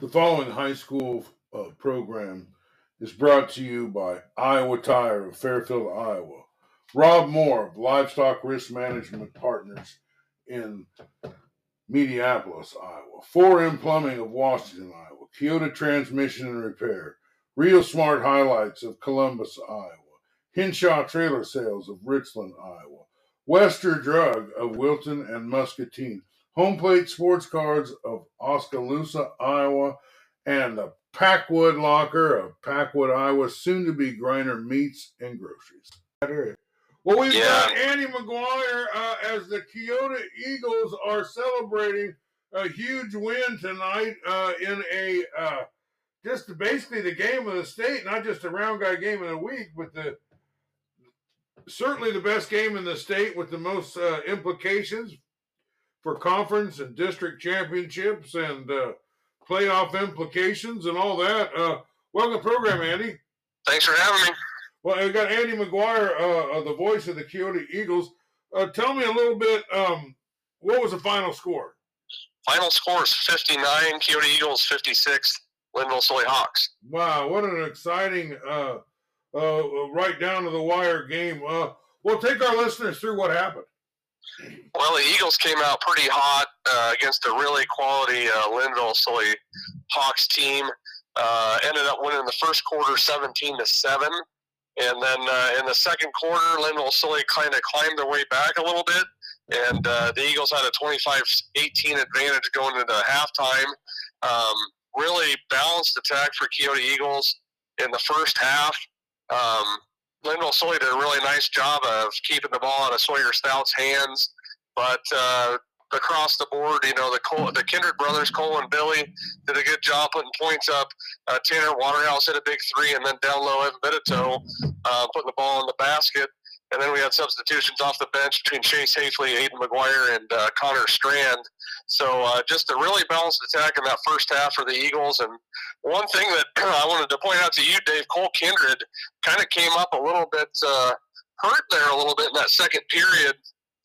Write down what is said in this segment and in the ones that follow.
The following high school uh, program is brought to you by Iowa Tire of Fairfield, Iowa. Rob Moore of Livestock Risk Management Partners in Mediapolis, Iowa. 4M Plumbing of Washington, Iowa. Keota Transmission and Repair. Real Smart Highlights of Columbus, Iowa. Hinshaw Trailer Sales of Richland, Iowa. Wester Drug of Wilton and Muscatine. Home Plate Sports Cards of Oskaloosa, Iowa, and the Packwood Locker of Packwood, Iowa, soon to be Griner Meats and Groceries. Well, we've Yeah. got Andy McGuire uh, as the Keota Eagles are celebrating a huge win tonight uh, in a uh, just basically the game of the state, not just a round guy game of the week, but the certainly the best game in the state with the most uh, implications for conference and district championships and uh, playoff implications and all that. Uh, welcome to the program, Andy. Thanks for having me. Well, we got Andy McGuire, uh, uh, the voice of the Keota Eagles. Uh, tell me a little bit. Um, what was the final score? Final score is 59, Keota Eagles 56, Lynnville Sully Hawks. Wow, what an exciting, uh, uh, right down to the wire game. Uh, well, take our listeners through what happened. Well, the Eagles came out pretty hot uh, against a really quality uh, Lynnville Sully Hawks team. Uh, ended up winning the first quarter 17 to 7. And then uh, in the second quarter, Lynnville Sully kind of climbed their way back a little bit. And uh, the Eagles had a 25 18 advantage going into halftime. Um, really balanced attack for Keota Eagles in the first half. Um, Lynnville Sully did a really nice job of keeping the ball out of Sawyer Stout's hands, but uh, across the board, you know, the Cole, the Kindred brothers, Cole and Billy, did a good job putting points up. Uh, Tanner Waterhouse hit a big three, and then down low, Evan Vitito uh, putting the ball in the basket. And then we had substitutions off the bench between Chase Hafley, Aiden McGuire, and uh, Connor Strand. So uh, just a really balanced attack in that first half for the Eagles. And one thing that I wanted to point out to you, Dave, Cole Kindred kind of came up a little bit uh, hurt there a little bit in that second period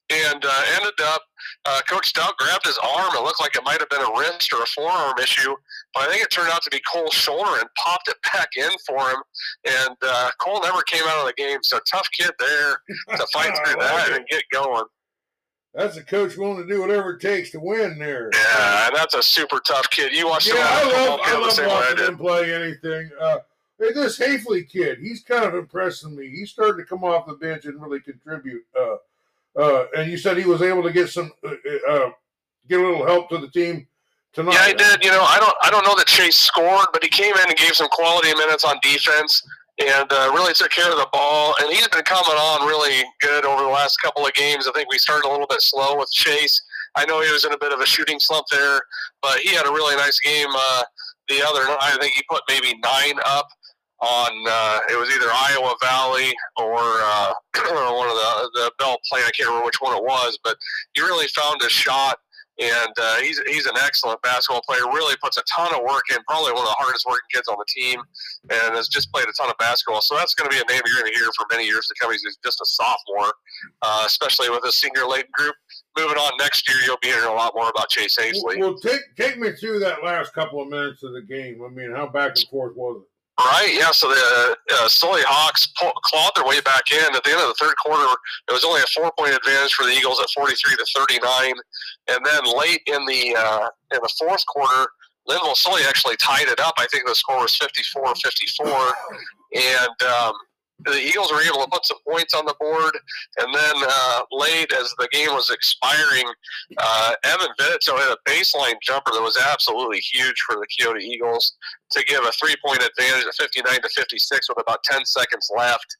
and uh, ended up uh, Coach Stout grabbed his arm. It looked like it might have been a wrist or a forearm issue, but I think it turned out to be Cole's shoulder and popped it back in for him. And uh, Cole never came out of the game. So tough kid there to fight through that and get going. That's a coach willing to do whatever it takes to win there. Yeah, and that's a super tough kid. You watched Yeah, him I love, I the love way I him play anything. Uh, hey, this Hafley kid, he's kind of impressing me. He's starting to come off the bench and really contribute. Uh, uh, and you said he was able to get some, uh, uh, get a little help to the team tonight. Yeah, he did. You know, I don't, I don't know that Chase scored, but he came in and gave some quality minutes on defense, and uh, really took care of the ball. And he's been coming on really good over the last couple of games. I think we started a little bit slow with Chase. I know he was in a bit of a shooting slump there, but he had a really nice game uh, the other night. I think he put maybe nine up on uh, it was either Iowa Valley or uh, one of the the Belle Plaine. I can't remember which one it was, but he really found his shot and uh, he's he's an excellent basketball player. Really puts a ton of work in. Probably one of the hardest working kids on the team, and has just played a ton of basketball. So that's going to be a name you're going to hear for many years to come. He's just a sophomore, uh, especially with a senior laden group. Moving on next year, you'll be hearing a lot more about Chase Well, well, take take me through that last couple of minutes of the game. I mean, how back and forth was it? Right, yeah. So the uh, Sully Hawks pull, clawed their way back in. At the end of the third quarter, it was only a four-point advantage for the Eagles at 43 to 39. And then late in the uh, in the fourth quarter, Lynnville Sully actually tied it up. I think the score was 54-54. And um, the Eagles were able to put some points on the board. And then uh, late, as the game was expiring, uh, Evan Vitito hit a baseline jumper that was absolutely huge for the Keota Eagles to give a three-point advantage at 59 to 56 with about 10 seconds left.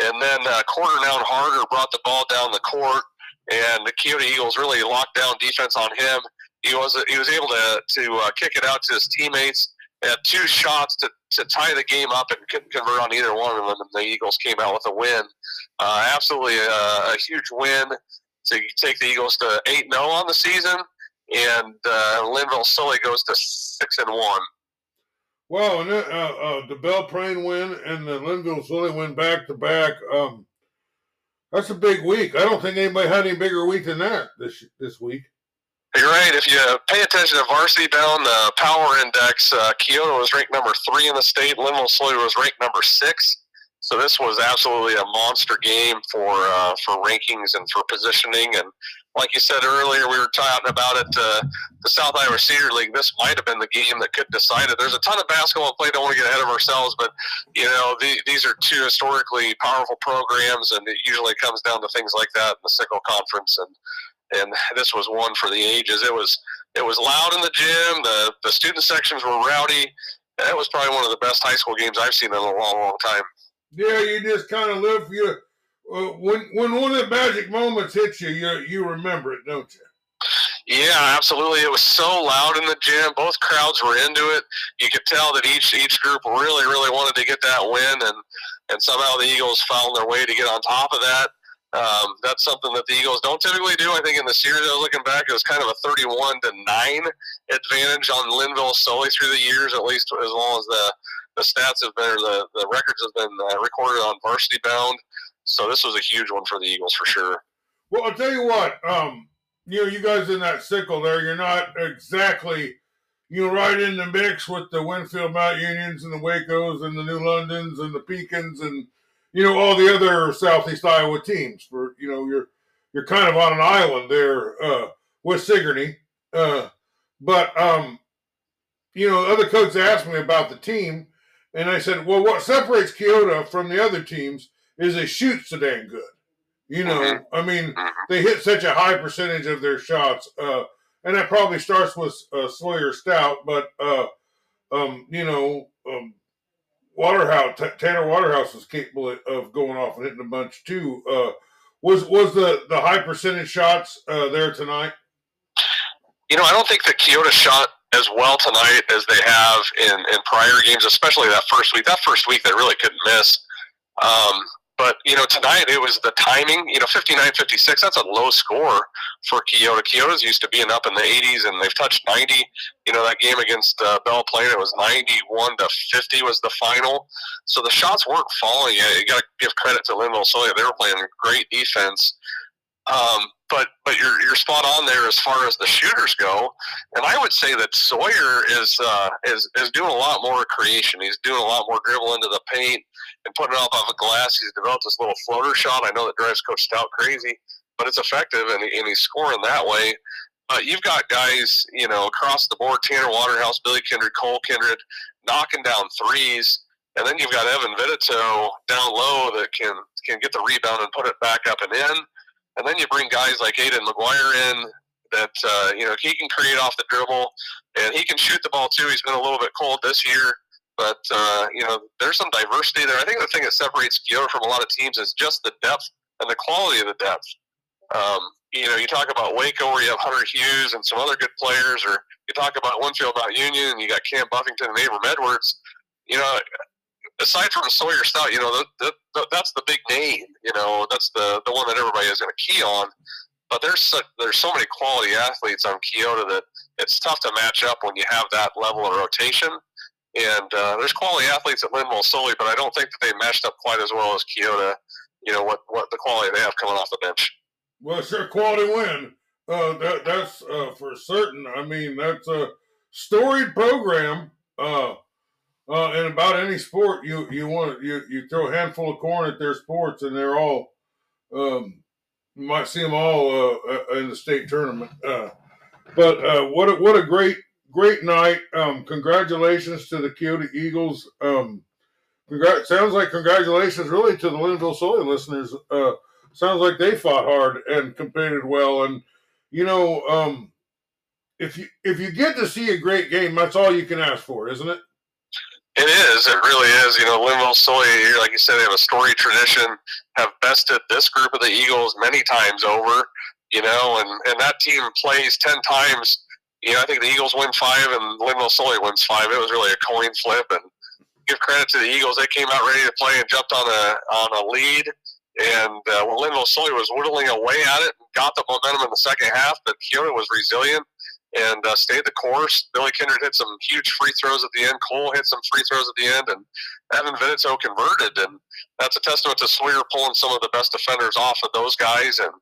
And then uh, Quarternown Harder brought the ball down the court, and the Keota Eagles really locked down defense on him. He was he was able to to uh, kick it out to his teammates. Had two shots to, to tie the game up and couldn't convert on either one of them. And the Eagles came out with a win. Uh, absolutely a, a huge win to take the Eagles to 8 0 on the season, and uh, Lynnville Sully goes to six and one. Well, and uh, uh, the Belle Plaine win and the Lynnville Sully win back to back. Um, that's a big week. I don't think anybody had any bigger week than that this this week. You're right. If you pay attention to varsity bound the power index, uh, Keota was ranked number three in the state. Lynnville Sully was ranked number six. So this was absolutely a monster game for uh, for rankings and for positioning. And like you said earlier, we were talking about it. Uh, the South Iowa Cedar League. This might have been the game that could decide it. There's a ton of basketball play. Don't want to get ahead of ourselves, but you know the, these are two historically powerful programs, and it usually comes down to things like that in the SICL Conference. And and this was one for the ages. It was it was loud in the gym. The the student sections were rowdy. That was probably one of the best high school games I've seen in a long, long time. Yeah, you just kind of live for you. Uh, when when one of the magic moments hits you, you you remember it, don't you? Yeah, absolutely. It was so loud in the gym. Both crowds were into it. You could tell that each each group really, really wanted to get that win, and and somehow the Eagles found their way to get on top of that. Um, that's something that the Eagles don't typically do. I think in the series, I was looking back, it was kind of a 31 to nine advantage on Lynnville Sully through the years, at least as long as the the stats have been, or the the records have been uh, recorded on varsity bound. So this was a huge one for the Eagles for sure. Well, I'll tell you what. Um, you know, you guys in that SICL there, you're not exactly you know, right in the mix with the Winfield Mount Unions and the Wacos and the New Londons and the Pekins and you know all the other Southeast Iowa teams. For you know, you're you're kind of on an island there uh, with Sigourney. Uh, but um, you know, other coaches asked me about the team, and I said, well, what separates Keota from the other teams is they shoot so dang good. You know, mm-hmm. I mean, mm-hmm. they hit such a high percentage of their shots, uh, and that probably starts with uh, Sawyer Stout, but uh, um, you know, um, Waterhouse, T- Tanner Waterhouse was capable of going off and hitting a bunch too. Uh, was was the the high percentage shots uh, there tonight? You know, I don't think that Keota shot as well tonight as they have in in prior games, especially that first week. That first week, they really couldn't miss. Um, but, you know, tonight it was the timing, you know, 59 56, that's a low score for Keota. Keota's used to being up in the 80s and they've touched 90. You know, that game against uh, Belle Plaine, it was 91 to 50 was the final. So the shots weren't falling. You got to give credit to Lynnville Sawyer. They were playing great defense. Um, but but you're you're spot on there as far as the shooters go, and I would say that Sawyer is uh, is is doing a lot more creation. He's doing a lot more dribble into the paint and putting it up off a glass. He's developed this little floater shot. I know that drives Coach Stout crazy, but it's effective, and, and he's scoring that way. But you've got guys, you know, across the board: Tanner Waterhouse, Billy Kindred, Cole Kindred, knocking down threes. And then you've got Evan Vitito down low that can can get the rebound and put it back up and in. And then you bring guys like Aiden McGuire in that, uh, you know, he can create off the dribble and he can shoot the ball too. He's been a little bit cold this year, but, uh, you know, there's some diversity there. I think the thing that separates Keota from a lot of teams is just the depth and the quality of the depth. Um, you know, you talk about Waco where you have Hunter Hughes and some other good players, or you talk about Winfield Mount Union and you got Cam Buffington and Abram Edwards. You know, aside from Sawyer Stout, you know, the, the, the, that's the big name. You know, that's the the one that everybody is going to key on. But there's so, there's so many quality athletes on Keota that it's tough to match up when you have that level of rotation. And uh, there's quality athletes at Lynnville Sully, but I don't think that they matched up quite as well as Keota. You know what what the quality they have coming off the bench. Well, sure, quality win. Uh, that that's uh, for certain. I mean, that's a storied program. Uh, uh, in about any sport, you you want you you throw a handful of corn at their sports, and they're all um, you might see them all uh, uh in the state tournament. Uh, but uh, what a, what a great great night! Um, congratulations to the Keota Eagles. Um, sounds like congratulations really to the Lynnville Sully listeners. Uh, sounds like they fought hard and competed well, and you know. Um, if you if you get to see a great game, that's all you can ask for, isn't it? It is. It really is. You know, Lynnville Sully, like you said, they have a story tradition, have bested this group of the Eagles many times over, you know, and, and that team plays 10 times. You know, I think the Eagles win five and Lynnville Sully wins five. It was really a coin flip. And give credit to the Eagles. They came out ready to play and jumped on a, on a lead. And uh, Lynnville Sully was whittling away at it and got the momentum in the second half, but Keota was resilient and uh, stayed the course. Billy Kindred hit some huge free throws at the end. Cole hit some free throws at the end, and Evan Vitito converted. And that's a testament to Sawyer pulling some of the best defenders off of those guys. And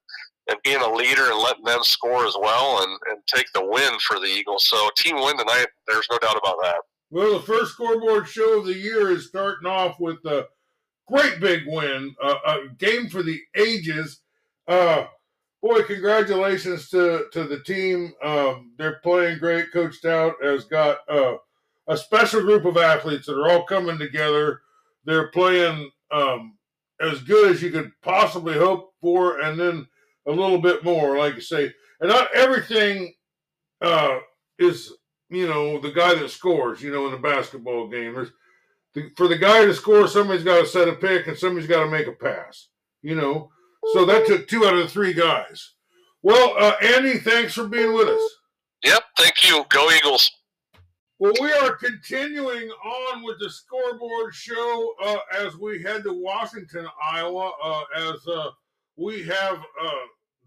and being a leader and letting them score as well and, and take the win for the Eagles. So team win tonight. There's no doubt about that. Well, the first scoreboard show of the year is starting off with a great big win, uh, a game for the ages. Uh, boy, congratulations to to the team. Um, they're playing great. Coach Stout has got uh, a special group of athletes that are all coming together. They're playing um, as good as you could possibly hope for, and then a little bit more, like you say. And not everything uh, is, you know, the guy that scores. You know, in a basketball game, there's the, for the guy to score, somebody's got to set a pick and somebody's got to make a pass. You know, so that took two out of the three guys. Well, uh, Andy, thanks for being with us. Yep, thank you. Go Eagles. Well, we are continuing on with the scoreboard show uh, as we head to Washington, Iowa, uh, as uh, we have uh,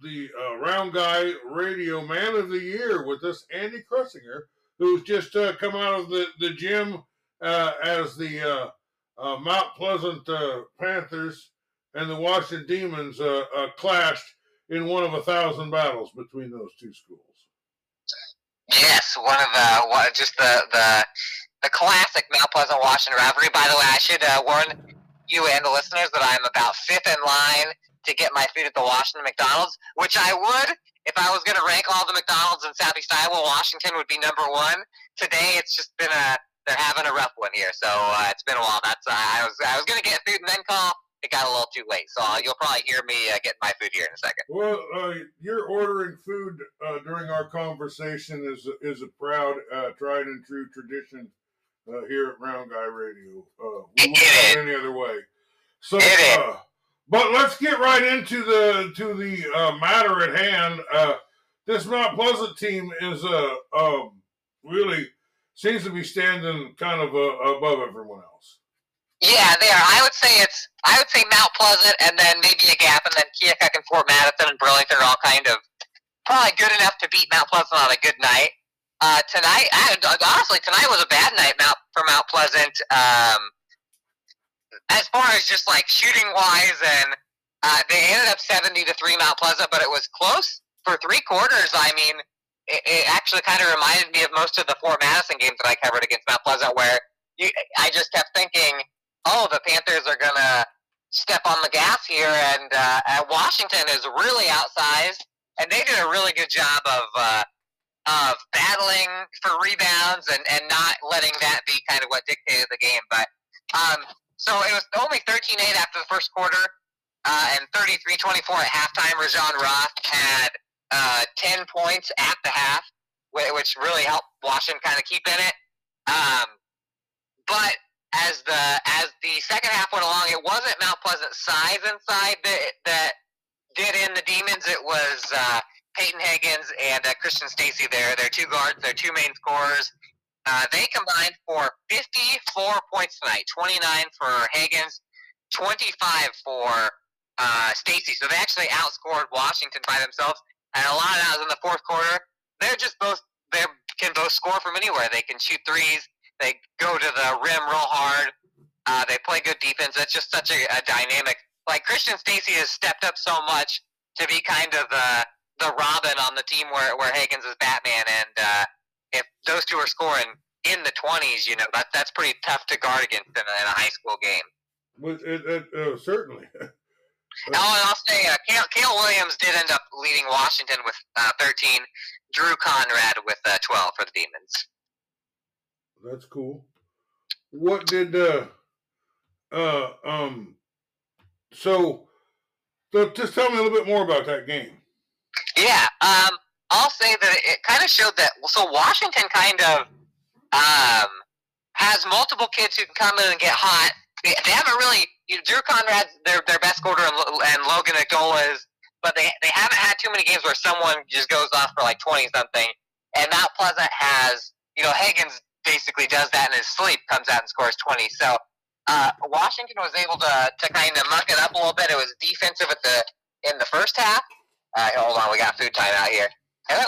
the uh, Round Guy Radio Man of the Year with us, Andy Krutsinger, who's just uh, come out of the, the gym as the Mount Pleasant Panthers and the Washington Demons clashed in one of a thousand battles between those two schools. Yes, one of the what, just the the the classic Mount Pleasant Washington rivalry. By the way, I should uh, warn you and the listeners that I'm about fifth in line to get my food at the Washington McDonald's, which I would if I was going to rank all the McDonald's in Southeast Iowa. Washington would be number one. Today, it's just been a they're having a rough one here, so uh, it's been a while. That's uh, I was I was going to get food and then call it got a little too late. So uh, you'll probably hear me uh, getting my food here in a second. Well, uh, you're ordering food uh, during our conversation is is a proud, uh, tried and true tradition uh, here at Round Guy Radio. we won't go any other way. So, but let's get right into the to the matter at hand. this Mount Pleasant team is uh, um, really seems to be standing kind of above everyone else. Yeah, there. I would say it's. I would say Mount Pleasant, and then maybe a gap, and then Keokuk and Fort Madison and Burlington are all kind of probably good enough to beat Mount Pleasant on a good night. Uh, tonight, I, honestly, tonight was a bad night Mount, for Mount Pleasant. Um, as far as just like shooting wise, and uh, they ended up seventy to three Mount Pleasant, but it was close for three quarters. I mean, it, it actually kind of reminded me of most of the Fort Madison games that I covered against Mount Pleasant, where you, I just kept thinking oh, the Panthers are going to step on the gas here, and uh, Washington is really outsized, and they did a really good job of uh, of battling for rebounds and, and not letting that be kind of what dictated the game. But um, so it was only 13-8 after the first quarter, uh, and 33-24 at halftime. Rajon Roth had uh, 10 points at the half, which really helped Washington kind of keep in it. Um, but as the as the second half went along, it wasn't Mount Pleasant size inside that that did in the demons. It was uh, Peyton Higgins and uh, Christian Stacy. There, they're two guards. They're two main scorers. Uh, they combined for 54 points tonight. 29 for Higgins, 25 for uh, Stacy. So they actually outscored Washington by themselves, and a lot of that was in the fourth quarter. They're just both they can both score from anywhere. They can shoot threes. They go to the rim real hard. Uh, they play good defense. That's just such a, a dynamic. Like Christian Stacy has stepped up so much to be kind of the the Robin on the team where where Higgins is Batman, and uh, if those two are scoring in the twenties, you know that that's pretty tough to guard against in a, in a high school game. Well, it, it, uh, certainly. oh, and I'll say, uh, Cale, Cale, Williams did end up leading Washington with uh, 13. Drew Conrad with uh, 12 for the Demons. That's cool. What did uh uh um so so just tell me a little bit more about that game. Yeah, um I'll say that it kind of showed that so Washington kind of um has multiple kids who can come in and get hot. They, they haven't really you know, Drew Conrad's their their best scorer and, and Logan Agola is but they they haven't had too many games where someone just goes off for like twenty something. And Mount Pleasant has you know Higgins basically does that in his sleep, comes out and scores 20. So uh, Washington was able to, to kind of muck it up a little bit. It was defensive at the in the first half. Uh, hold on, we got food time out here. Hello.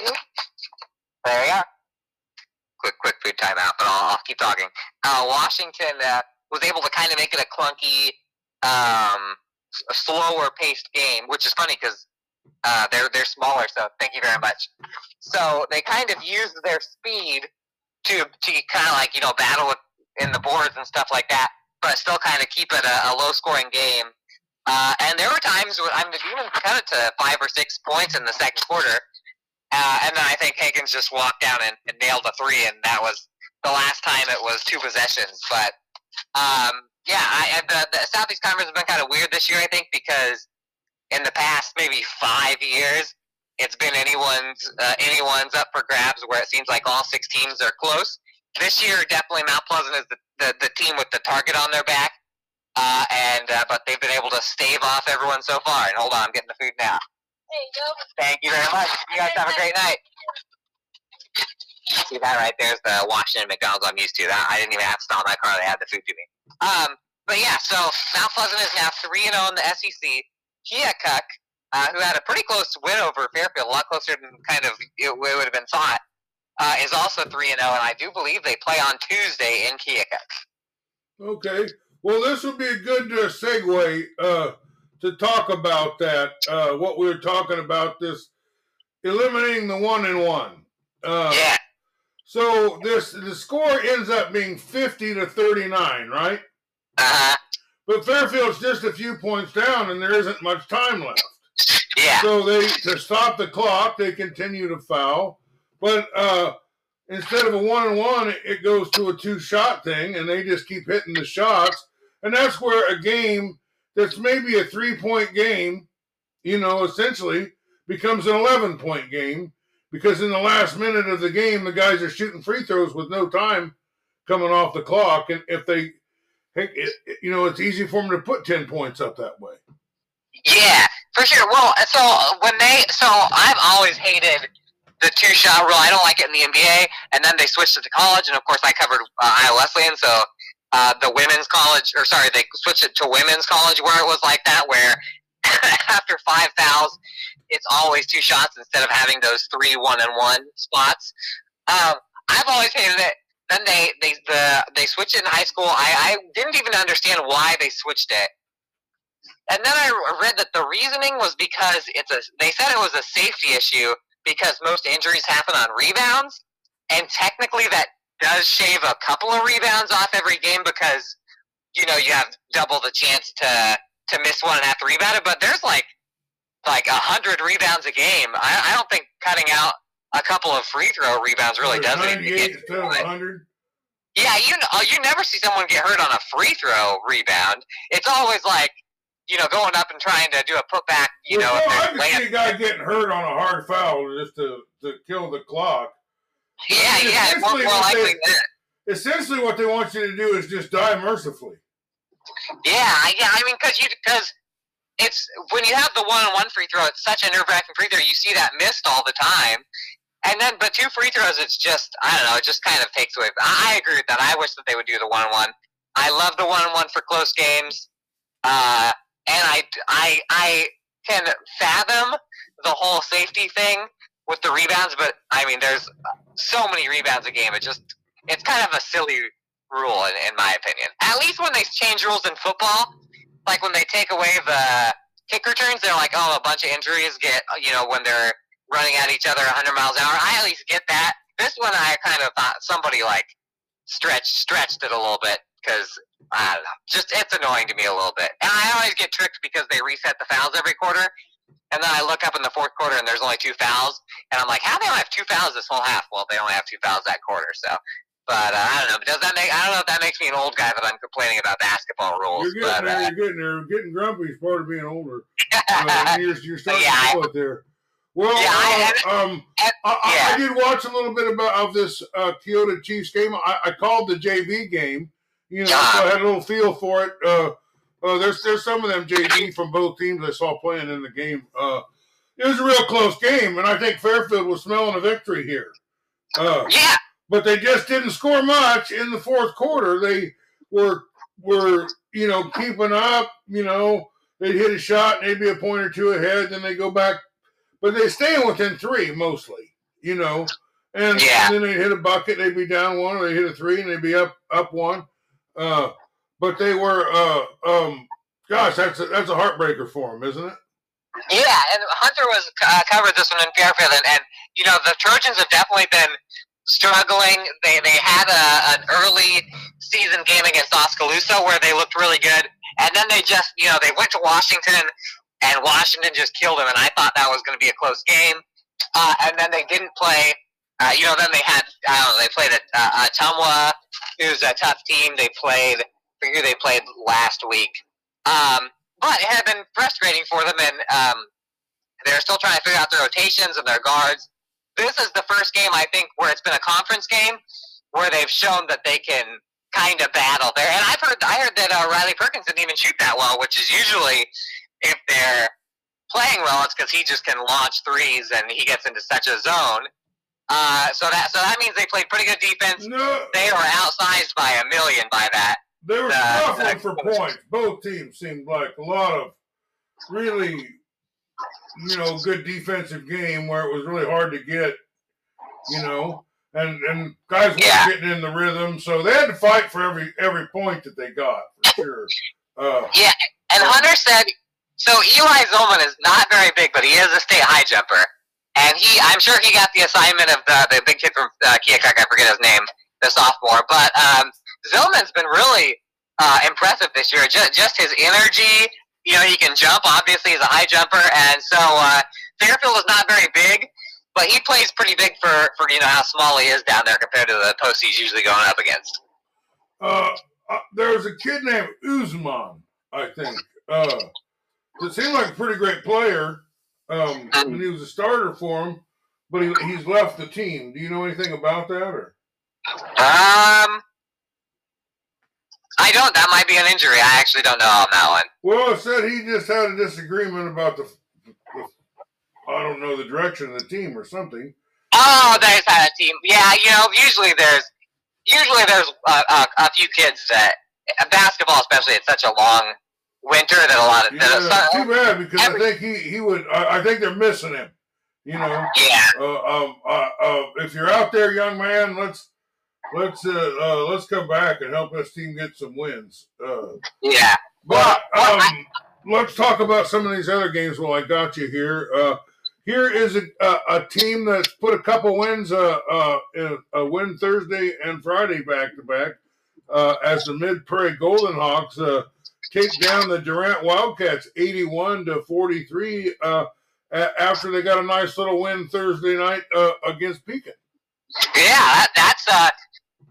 Yep. There we are. Quick, quick food timeout, but I'll, I'll keep talking. Uh, Washington uh, was able to kind of make it a clunky, um, slower paced game, which is funny because uh, they're they're smaller. So thank you very much. So they kind of used their speed to to kind of like you know battle with, in the boards and stuff like that, but still kind of keep it a, a low scoring game. Uh, and there were times when I mean the Demons cut it to five or six points in the second quarter, uh, and then I think Higgins just walked down and, and nailed a three, and that was the last time it was two possessions. But um, yeah, I, the, the Southeast Conference has been kind of weird this year, I think, because in the past maybe five years, it's been anyone's uh, anyone's up for grabs where it seems like all six teams are close. This year, definitely Mount Pleasant is the, the, the team with the target on their back, uh, and uh, but they've been able to stave off everyone so far. And hold on, I'm getting the food now. There you go. Thank you very much. You guys have a great night. See that right there's the Washington McDonald's I'm used to. That I didn't even have to stop my car; they had the food to me. Um, but yeah, so Mount Pleasant is now three and zero in the SEC. Keokuk, uh, who had a pretty close win over Fairfield, a lot closer than kind of it, would have been thought, uh, is also 3 and 0, and I do believe they play on Tuesday in Keokuk. Okay. Well, this would be a good uh, segue uh, to talk about that. Uh, what we were talking about this eliminating the one and one. Uh, yeah. So this the score ends up being fifty to thirty nine, right? Uh-huh. But Fairfield's just a few points down, and there isn't much time left. Yeah. So they to stop the clock, they continue to foul. But uh, instead of a one and one, it goes to a two shot thing, and they just keep hitting the shots. And that's where a game that's maybe a three point game, you know, essentially becomes an eleven point game because in the last minute of the game, the guys are shooting free throws with no time coming off the clock, and if they Hey, it, it- you know, it's easy for them to put 10 points up that way. Yeah, for sure. Well, so when they, so I've always hated the two shot rule. I don't like it in the NBA. And then they switched it to college, and of course I covered uh, Iowa Wesleyan, so uh, the women's college, or sorry, they switched it to women's college where it was like that, where after five fouls, it's always two shots instead of having those three one and one spots. Um, I've always hated it. Then they they the they switched it in high school. I, I didn't even understand why they switched it. And then I read that the reasoning was because it's a. They said it was a safety issue because most injuries happen on rebounds, and technically that does shave a couple of rebounds off every game because you know you have double the chance to to miss one and have to rebound it. But there's like like a hundred rebounds a game. I, I don't think cutting out a couple of free throw rebounds really does anything. 98 It- instead of 100. yeah, you know, uh, you never see someone get hurt on a free throw rebound. It's always like, you know, going up and trying to do a putback. You know, well, if I can see a guy getting hurt on a hard foul just to, to kill the clock. yeah, I mean, yeah, more, essentially more what likely. they- Essentially, what they want you to do is just die mercifully. Yeah, yeah. I mean, because you because it's when you have the one-on-one free throw, it's such a nerve-wracking free throw. You see that missed all the time, and then but two free throws, it's just I don't know. It just kind of takes away. I, agree with that. I wish that they would do the one-on-one. I love the one-on-one for close games, uh, and I I I can fathom the whole safety thing with the rebounds, but I mean, there's so many rebounds a game. It just it's kind of a silly rule in, in my opinion. At least when they change rules in football, like when they take away the kick returns, they're like, oh, a bunch of injuries get, you know, when they're running at each other 100 miles an hour. I at least get that. This one, I kind of thought somebody like stretched stretched it a little bit because I don't know, just it's annoying to me a little bit. And I always get tricked because they reset the fouls every quarter. And then I look up in the fourth quarter and there's only two fouls, and I'm like, how do they only have two fouls this whole half? Well, they only have two fouls that quarter, so. But uh, I don't know. Does that make? I don't know if that makes me an old guy that I'm complaining about basketball rules. You're getting But there. uh, You're getting there. Getting grumpy is part of being older. Uh, you're, you're starting Yeah, to feel it there. Well, Yeah, I- uh, um, I, I, I did watch a little bit about of this uh, Keokuk Chiefs game. I, I called the JV game. You know, so I had a little feel for it. Uh, uh, there's there's some of them JV from both teams I saw playing in the game. Uh, it was a real close game, and I think Fairfield was smelling a victory here. Uh, yeah, but they just didn't score much in the fourth quarter. They were were you know keeping up. You know they'd hit a shot, and they'd be a point or two ahead, then they go back, but they stay within three mostly. You know, and, Yeah. and then they hit a bucket, they'd be down one, or they hit a three, and they'd be up up one. Uh, but they were. Uh, um, gosh, that's a, that's a heartbreaker for them, isn't it? Yeah, and Hunter was uh, covered this one in Fairfield, and, and you know the Trojans have definitely been struggling. They they had a, an early season game against Oskaloosa where they looked really good, and then they just you know they went to Washington, and Washington just killed them, and I thought that was going to be a close game, uh, and then they didn't play. Uh, you know, then they had I don't know. They played a uh, Ottumwa, who's a tough team. They played who they played last week. Um, but it had been frustrating for them, and um, they're still trying to figure out their rotations and their guards. This is the first game I think where it's been a conference game where they've shown that they can kind of battle there. And I've heard I heard that uh, Riley Perkins didn't even shoot that well, which is usually if they're playing well, it's because he just can launch threes and he gets into such a zone. Uh, so that so that means they played pretty good defense. No, They were outsized by a million by that. they were struggling uh, for points. Both teams seemed like a lot of really, you know, good defensive game where it was really hard to get, you know, and and guys weren't Yeah. getting in the rhythm, so they had to fight for every every point that they got for sure. Uh, yeah, And Hunter said, so Eli Zolman is not very big, but he is a state high jumper. And he, I'm sure he got the assignment of the, the big kid from uh, Keokuk, I forget his name, the sophomore. But um, Zolman's been really uh, impressive this year. Just, just his energy, you know, he can jump. Obviously, he's a high jumper. And so uh, Fairfield is not very big, but he plays pretty big for, for, you know, how small he is down there compared to the posts he's usually going up against. uh, uh, a kid named Uzman, I think. Uh, that seemed like a pretty great player um, when he was a starter for him, but he, he's left the team. Do you know anything about that? Or Um, I don't. That might be an injury. I actually don't know on that one. well, it said he just had a disagreement about the, the I don't know the direction of the team or something. Oh, there's had a team. Yeah, you know, usually there's usually there's a, a, a few kids that basketball, especially, it's such a long winter that a lot of Yeah, that, too bad because I think he he would. I, I think they're missing him. You know. yeah. uh, um, uh, uh, if you're out there, young man, let's let's uh, uh, let's come back and help this team get some wins. Uh, Yeah. but Well, um, let's talk about some of these other games. While I got you here, uh, here is a, a, a team that's put a couple wins, uh, uh, in a, win Thursday and Friday back to back, uh, as the Mid Prairie Golden Hawks uh, kicked down the Durant Wildcats, eighty-one to forty-three. Uh, after they got a nice little win Thursday night uh, against Pekin. Yeah, that, that's uh,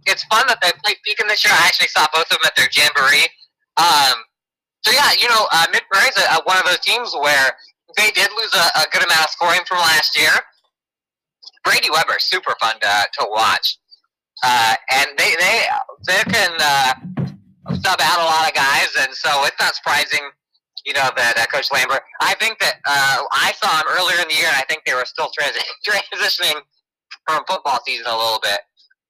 it's fun that they played Pekin this year. I actually saw both of them at their jamboree. Um, so yeah, you know, uh, Mid Prairie's a, one of those teams where they did lose a, a good amount of scoring from last year. Brady Weber, super fun to, to watch, uh, and they they they can uh, sub out a lot of guys, and so it's not surprising. You know that uh, Coach Lambert. I think that uh, I saw him earlier in the year, and I think they were still transi- transitioning from football season a little bit,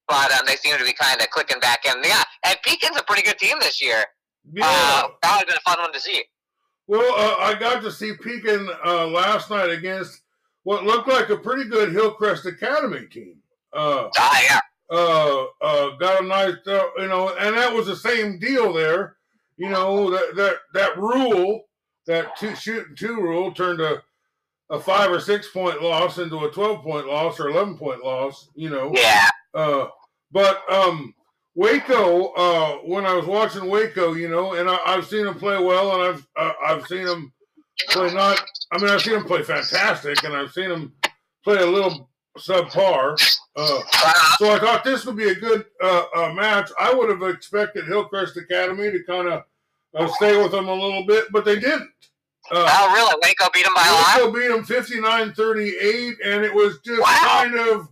but um, they seem to be kind of clicking back in. Yeah, and Pekin's a pretty good team this year. Yeah. Uh, that would been a fun one to see. well, uh, I got to see Pekin uh, last night against what looked like a pretty good Hillcrest Academy team. Uh, Ah, yeah. Uh, uh, got a nice, uh, you know, and that was the same deal there. You know that that that rule, that two shooting two rule, turned a a five or six point loss into a twelve point loss or eleven point loss. You know. Yeah. Uh, but um, Waco, uh, when I was watching Waco, you know, and I, I've seen him play well, and I've uh, I've seen him play not. I mean, I've seen him play fantastic, and I've seen him play a little subpar. Uh, so I thought this would be a good uh, uh, match. I would have expected Hillcrest Academy to kind of uh, stay with them a little bit, but they didn't. Uh, oh, really? Waco beat them by a lot? Waco beat them 59-38, and it was just Wow. kind of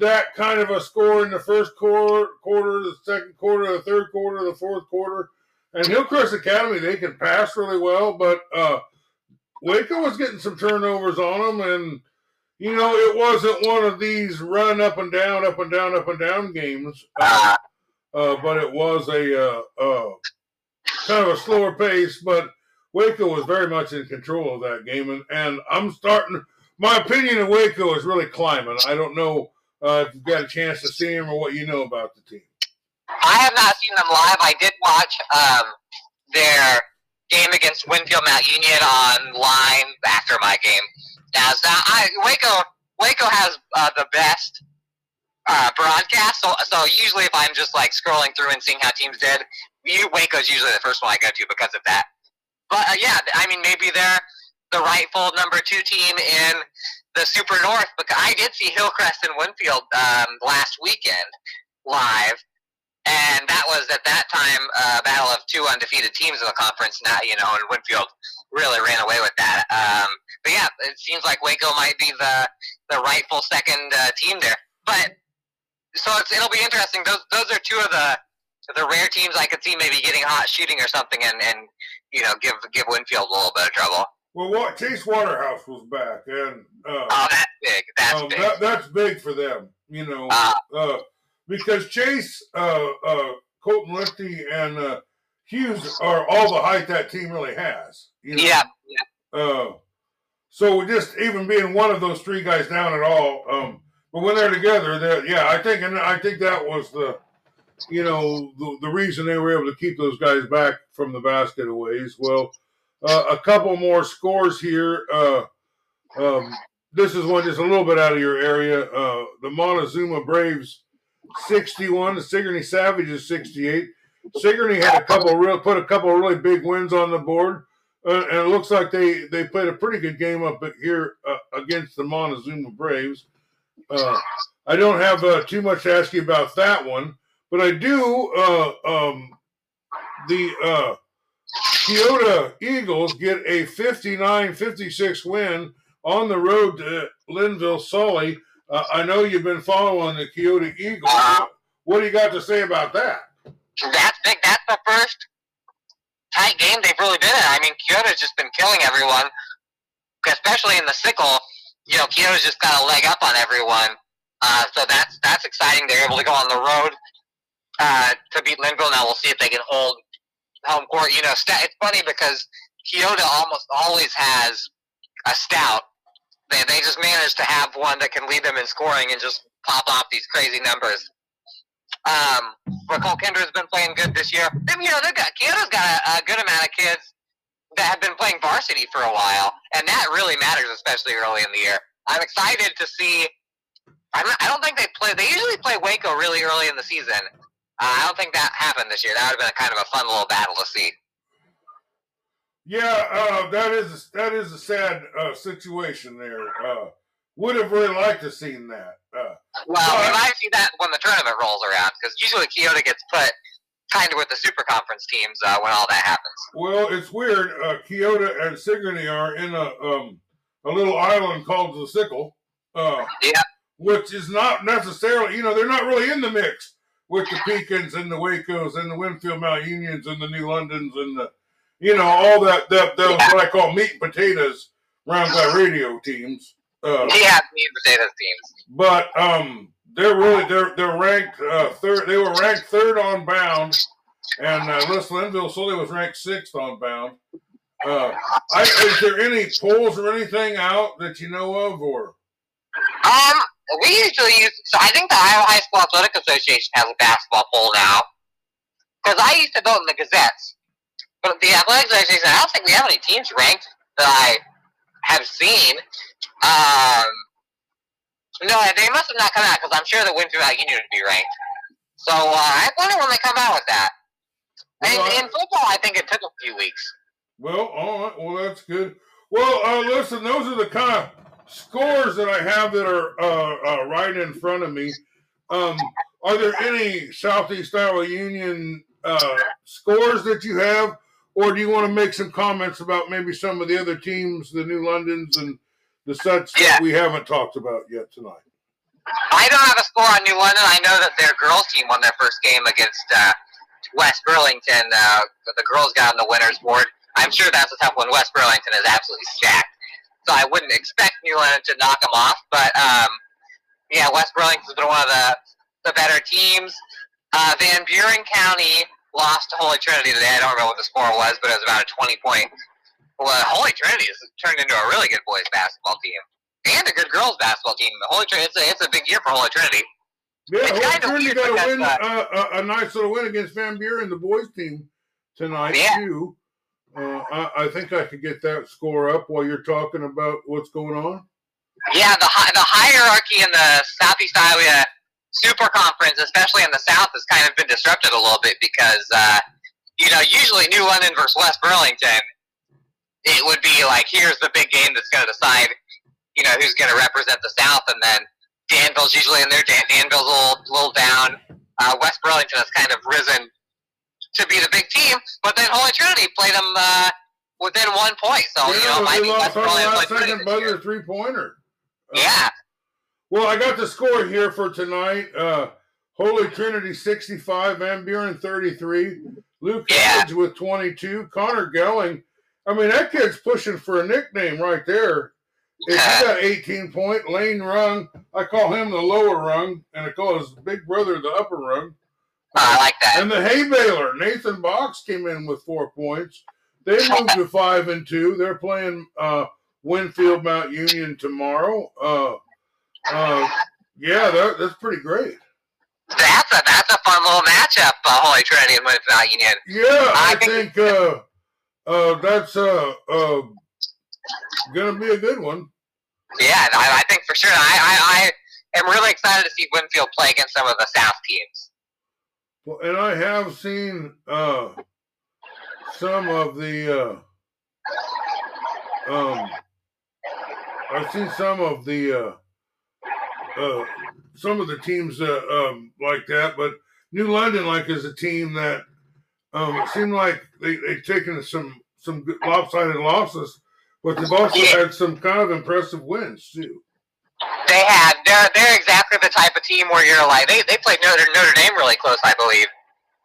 that kind of a score in the first quarter, quarter, the second quarter, the third quarter, the fourth quarter. And Hillcrest Academy, they can pass really well, but uh, Waco was getting some turnovers on them, and you know it wasn't one of these run up and down, up and down, up and down games. Uh, Uh, but it was a uh, uh, kind of a slower pace. But Waco was very much in control of that game, and, and I'm starting. My opinion of Waco is really climbing. I don't know uh, if you've got a chance to see him or what you know about the team. I have not seen them live. I did watch um, their game against Winfield Mount Union online after my game. Now, I, Waco Waco has uh, the best uh, broadcast. So, so usually if I'm just like scrolling through and seeing how teams did, you, Waco's usually the first one I go to because of that. But uh, yeah, I mean maybe they're the rightful number two team in the Super North. Because I did see Hillcrest and Winfield um, last weekend live, and that was at that time a battle of two undefeated teams in the conference. Now you know, and Winfield really ran away with that. Um, but yeah, it seems like Waco might be the the rightful second uh, team there. But so it'll be interesting. Those those are two of the the rare teams I could see maybe getting hot shooting or something, and and you know give give Winfield a little bit of trouble. Well, what Chase Waterhouse was back, and uh, oh, that's big. That's um, big. That, that's big for them, you know, Uh, uh, because Chase, uh, uh, Colton Lifty, and uh, Hughes are all the height that team really has. You know? yeah, yeah. So just even being one of those three guys down at all, um, but when they're together, that yeah, I think and I think that was the, you know, the, the reason they were able to keep those guys back from the basket aways. Well, uh, a couple more scores here. Uh, um, this is one just a little bit out of your area. Uh, the Montezuma Braves, sixty-one. The Sigourney Savages, sixty-eight. Sigourney had a couple real put a couple really big wins on the board. Uh, and it looks like they, they played a pretty good game up here uh, against the Montezuma Braves. Uh, I don't have uh, too much to ask you about that one, but I do. Uh, um, the uh, Keota Eagles get a 59 56 win on the road to Lynnville Sully. I know you've been following the Keota Eagles. What do you got to say about that? That's big. That's the first tight game they've really been in. I mean, Keota's just been killing everyone, especially in the SICL. You know, Keota's just got a leg up on everyone. Uh, so that's that's exciting. They're able to go on the road uh, to beat Lynnville. Now we'll see if they can hold home court. You know, st- it's funny because Keota almost always has a stout. They they just manage to have one that can lead them in scoring and just pop off these crazy numbers. Um, Cole Kindred's been playing good this year. Then, you know, they've got Keota's got a, a good amount of kids that have been playing varsity for a while, and that really matters, especially early in the year. I'm excited to see. I'm I don't think they play. They usually play Waco really early in the season. Uh, I don't think that happened this year. That would have been a kind of a fun little battle to see. Yeah, uh, that is that is a sad uh, situation there. Uh, would have really liked to seen that. Well, we might see that when the tournament rolls around, because usually Keota gets put kind of with the super conference teams uh, when all that happens. well, it's weird. Uh, Keota and Sigourney are in a um, a little island called the SICL. Uh, Yeah. Which is not necessarily, you know, they're not really in the mix with the Pekins and the Wacos and the Winfield Mount Unions and the New Londons and the, you know, all that that those what I call meat and potatoes round by radio teams. Uh, He has meat and potatoes teams. but um, they're really they're they're ranked uh, third. They were ranked third on bound, and uh, Les Lynnville Sully was ranked sixth on bound. Uh, I, is there any polls or anything out that you know of, or Um, we usually use. So I think the Iowa High School Athletic Association has a basketball poll now. Because I used to vote in the Gazettes, but the Athletic Association, I don't think we have any teams ranked that I have seen. Um, no, they must have not come out because I'm sure that Winfield Union would be ranked. So uh, I wonder when they come out with that. And Well, in football, I think it took a few weeks. well, all right, well that's good. Well, uh, listen, those are the kind of scores that I have that are uh, uh, right in front of me. Um, are there any Southeast Iowa Union uh, scores that you have, or do you want to make some comments about maybe some of the other teams, the New Londons and the sets Yeah. that we haven't talked about yet tonight? I don't have a score on New London. I know that their girls team won their first game against uh, West Burlington. Uh, the girls got on the winners board. I'm sure that's a tough one. West Burlington is absolutely stacked, so I wouldn't expect New London to knock them off. But um, yeah, West Burlington's been one of the the better teams. Uh, Van Buren County lost to Holy Trinity today. I don't remember what the score was, but it was about a 20 point. Well, Holy Trinity has turned into a really good boys basketball team and a good girls basketball team. Holy Trinity, it's a, it's a big year for Holy Trinity. Yeah, It's Holy Trinity got a win, uh, uh, a, a nice little win against Van Buren, the boys team tonight Yeah. too. Uh, I, I think I could get that score up while you're talking about what's going on. Yeah, the the hierarchy in the Southeast Iowa Super Conference, especially in the South, has kind of been disrupted a little bit because uh, you know usually New London versus West Burlington, it would be like here's the big game that's going to decide you know who's going to represent the South, and then Danville's usually in there. Dan- Danville's a little, little down. Uh, West Burlington has kind of risen to be the big team, but then Holy Trinity played them uh, within one point. So you know, it might be West Burlington. last second Trinity this year. buzzer three pointer. Yeah. Well, I got the score here for tonight. Uh, Holy Trinity 65, Van Buren 33, Luke Yeah. Edge with 22, Connor Gelling. I mean, that kid's pushing for a nickname right there. If he got 18 point, Lane Rung. I call him the lower rung, and I call his big brother the upper rung. I like that. And the hay baler, Nathan Box came in with four points. They moved to five and two. They're playing uh, Winfield Mount Union tomorrow. Uh, uh, yeah, that, that's pretty great. That's a that's a fun little matchup, uh, Holy Trinity and Winfield Mount Union. Yeah, I, I think- think uh, that's uh, uh, gonna be a good one. Yeah, I, I think for sure. I, I I am really excited to see Winfield play against some of the South teams. Well, and I have seen uh, some of the. Uh, um, I've seen some of the uh, uh, some of the teams uh, um, like that, but New London, like, is a team that um, it seemed like they they've taken some some good lopsided losses, but they've also Yeah. had some kind of impressive wins too. They had they're they're exactly the type of team where you're like they they played Notre Notre Dame really close, I believe.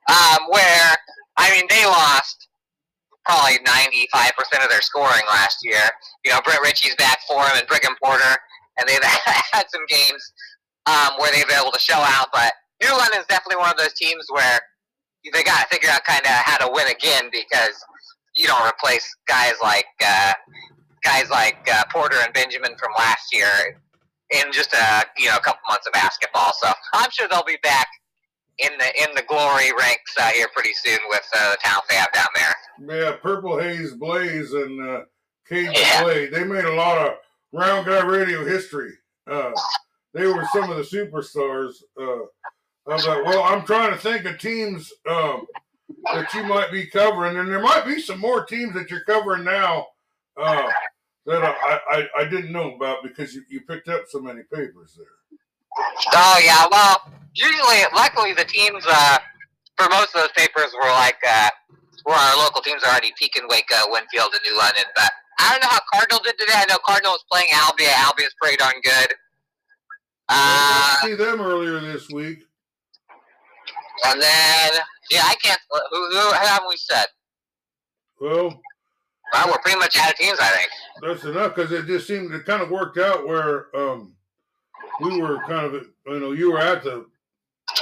Um, where I mean they lost probably 95 percent of their scoring last year. You know Brett Ritchie's back for him and Brigham Porter, and they've had some games um, where they've been able to show out. But New London's definitely one of those teams where they got to figure out kind of how to win again because you don't replace guys like uh, guys like uh, Porter and Benjamin from last year in just a you know a couple months of basketball. So I'm sure they'll be back in the in the glory ranks uh, here pretty soon with uh, the talent they have down there. Yeah, Purple Haze Blaze and uh, Cage Yeah. Blade. They made a lot of round guy radio history. Uh, they were some of the superstars uh, of that. Well, I'm trying to think of teams um, that you might be covering, and there might be some more teams that you're covering now uh, that I, I, I didn't know about because you, you picked up so many papers there. Oh yeah, well usually luckily the teams uh, for most of those papers were like uh, were our local teams already Pekin, Waco, Winfield, and New London. But I don't know how Cardinal did today. I know Cardinal was playing Albia. Albia's pretty darn good. I Uh, see them earlier this week. And then yeah, I can't. Who, who haven't we said? Well, Well, we're pretty much out of teams, I think. that's enough because it just seemed it kind of worked out where um, we were kind of you know you were at the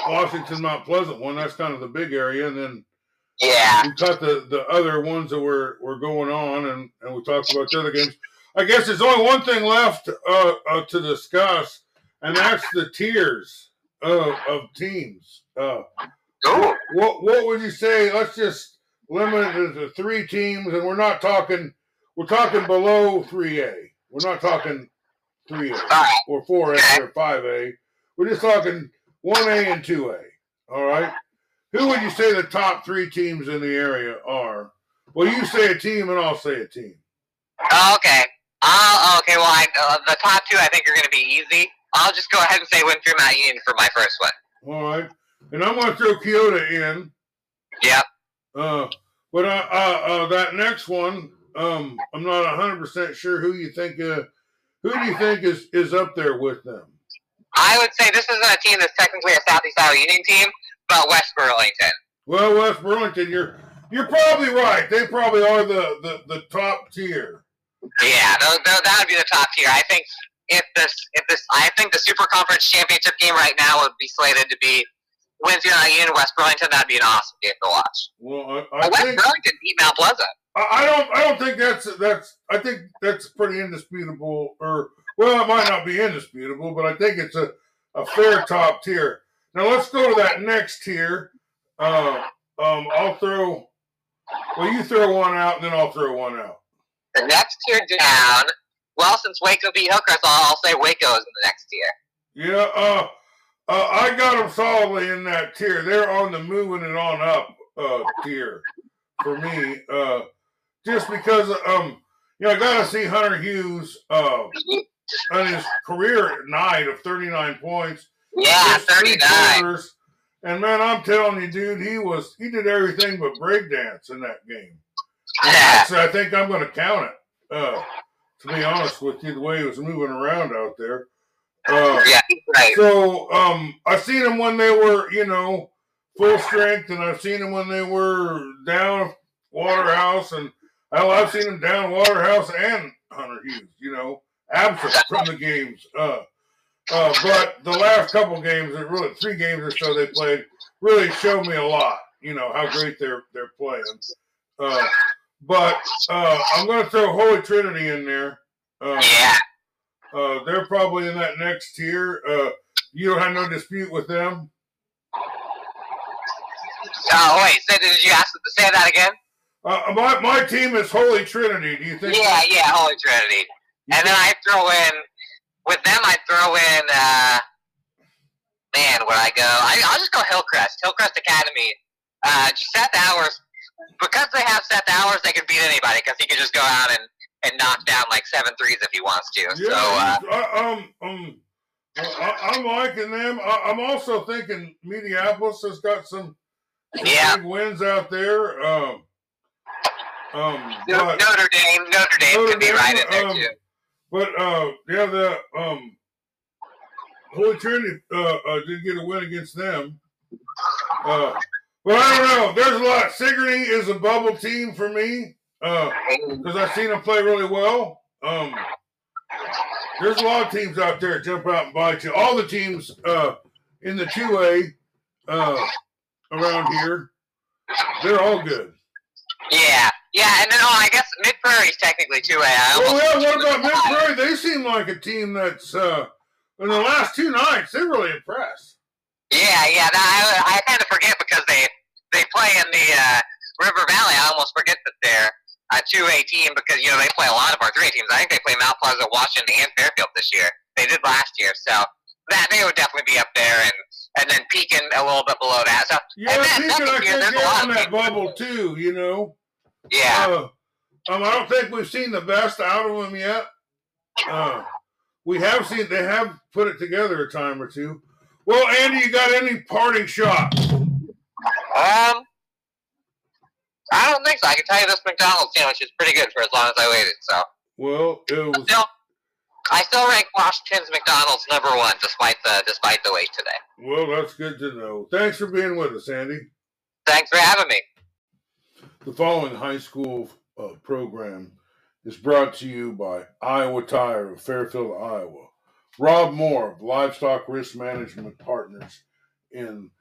Washington Mount Pleasant one. That's kind of the big area, and then Yeah. we caught the the other ones that were were going on, and and we talked about the other games. I guess there's only one thing left uh, uh, to discuss, and that's the tiers of, of teams. Uh, Ooh. what what would you say? Let's just limit it to three teams, and we're not talking. We're talking below three A. We're not talking three A or four A or five A. We're just talking one A and two A. All right. Who would you say the top three teams in the area are? Well, you say a team, and I'll say a team. Oh, okay. Uh, okay. Well, I, uh, the top two I think are going to be easy. I'll just go ahead and say Winfield Mount Union for my first one. All right. And I'm going to throw Keota in. Yep. Uh, but uh, uh, uh, that next one, um, I'm not 100% sure who you think. Uh, who do you think is, is up there with them? I would say this isn't a team that's technically a Southeast Iowa Union team, but West Burlington. Well, West Burlington, you're you're probably right. They probably are the, the, the top tier. Yeah, that would be the top tier. I think if this, if this, I think the Super Conference Championship game right now would be slated to be Winfield Mount Union West Burlington. That'd be an awesome game to watch. Well, I, I West think Burlington beat Mount Pleasant. I I don't I don't think that's that's I think that's pretty indisputable. Or well, it might not be indisputable, but I think it's a, a fair top tier. now let's go to that next tier. Uh, um, I'll throw. Well, you throw one out, and then I'll throw one out. The next tier down. Well, since Waco beat Hillcrest, I'll, I'll say Waco is in the next tier. Yeah, uh, uh, I got them solidly in that tier. They're on the moving it on up uh, tier for me. Uh, just because, um, you know, I got to see Hunter Hughes uh, on his career night of 39 points. Yeah, Just 39. quarters. And man, I'm telling you, dude, he was he did everything but breakdance in that game. Yeah. So I think I'm going to count it. Uh, to be honest with you, the way he was moving around out there. Uh, Yeah, right. so um, I've seen them when they were, you know, full strength, and I've seen them when they were down Waterhouse, and hell, I've seen them down Waterhouse and Hunter Hughes. You know, absent from the games. Uh, uh, but the last couple games, or really three games or so they played, really showed me a lot. You know how great they're they're playing. Uh, but uh, I'm going to throw Holy Trinity in there. Uh, Yeah. Uh, they're probably in that next tier. Uh, you don't have no dispute with them. Oh, wait. So did you ask them to say that again? Uh, my my team is Holy Trinity. Do you think? Yeah, yeah, Holy Trinity. you And then I throw in, with them, I throw in, uh, man, where I go? I, I'll just go Hillcrest, Hillcrest Academy. Uh, Seth Hours, because they have Seth Hours, they can beat anybody because he can just go out and, and knock down like seven threes if he wants to. yeah, so, uh, I, um, um, I, I'm liking them. I, I'm also thinking Mediapolis has got some, some Yeah. big wins out there. Um, um, but, Notre Dame, Notre Dame Notre could be right in there um, too. but uh, yeah, the um, Holy Trinity uh, uh, did get a win against them. Uh, but I don't know. There's a lot. Sigourney is a bubble team for me because I've seen them play really well. Um, there's a lot of teams out there jump out and bite you. All the teams uh, in the two A uh, around here, they're all good. Yeah, yeah, and then oh, I guess Mid Prairie's technically two A. I Well, yeah. What about Mid Prairie? They seem like a team that's uh, in the last two nights they're really impressed. Yeah, yeah. I, I kind of forget because they they play in the uh, River Valley. I almost forget that they're a two A team because you know they play a lot of our three A teams. I think they play Mount Pleasant, Washington, and Fairfield this year. They did last year, so that they would definitely be up there, and and then Pekin a little bit below that. So Yeah, And then think year, there's a lot of that bubble too. You know. yeah, Uh, um, I don't think we've seen the best out of them yet. Uh, we have seen they have put it together a time or two. Well, Andy, you got any parting shots? um. I don't think so. I can tell you this McDonald's sandwich is pretty good for as long as I waited. So Well, it was. still, I still rank Washington's McDonald's number one, despite the despite the wait today. Well, that's good to know. Thanks for being with us, Andy. Thanks for having me. The following high school uh, program is brought to you by Iowa Tire of Fairfield, Iowa. Rob Moore of Livestock Risk Management Partners in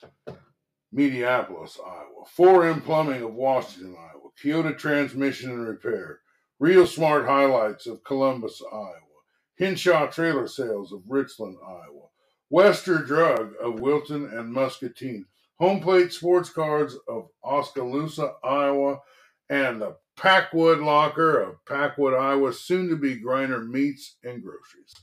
Mediapolis, Iowa. 4M Plumbing of Washington, Iowa. Keota Transmission and Repair. Real Smart Highlights of Columbus, Iowa. Hinshaw Trailer Sales of Richland, Iowa. Wester Drug of Wilton and Muscatine. Home Plate Sports Cards of Oskaloosa, Iowa, and the Packwood Locker of Packwood, Iowa, soon to be Griner Meats and Groceries.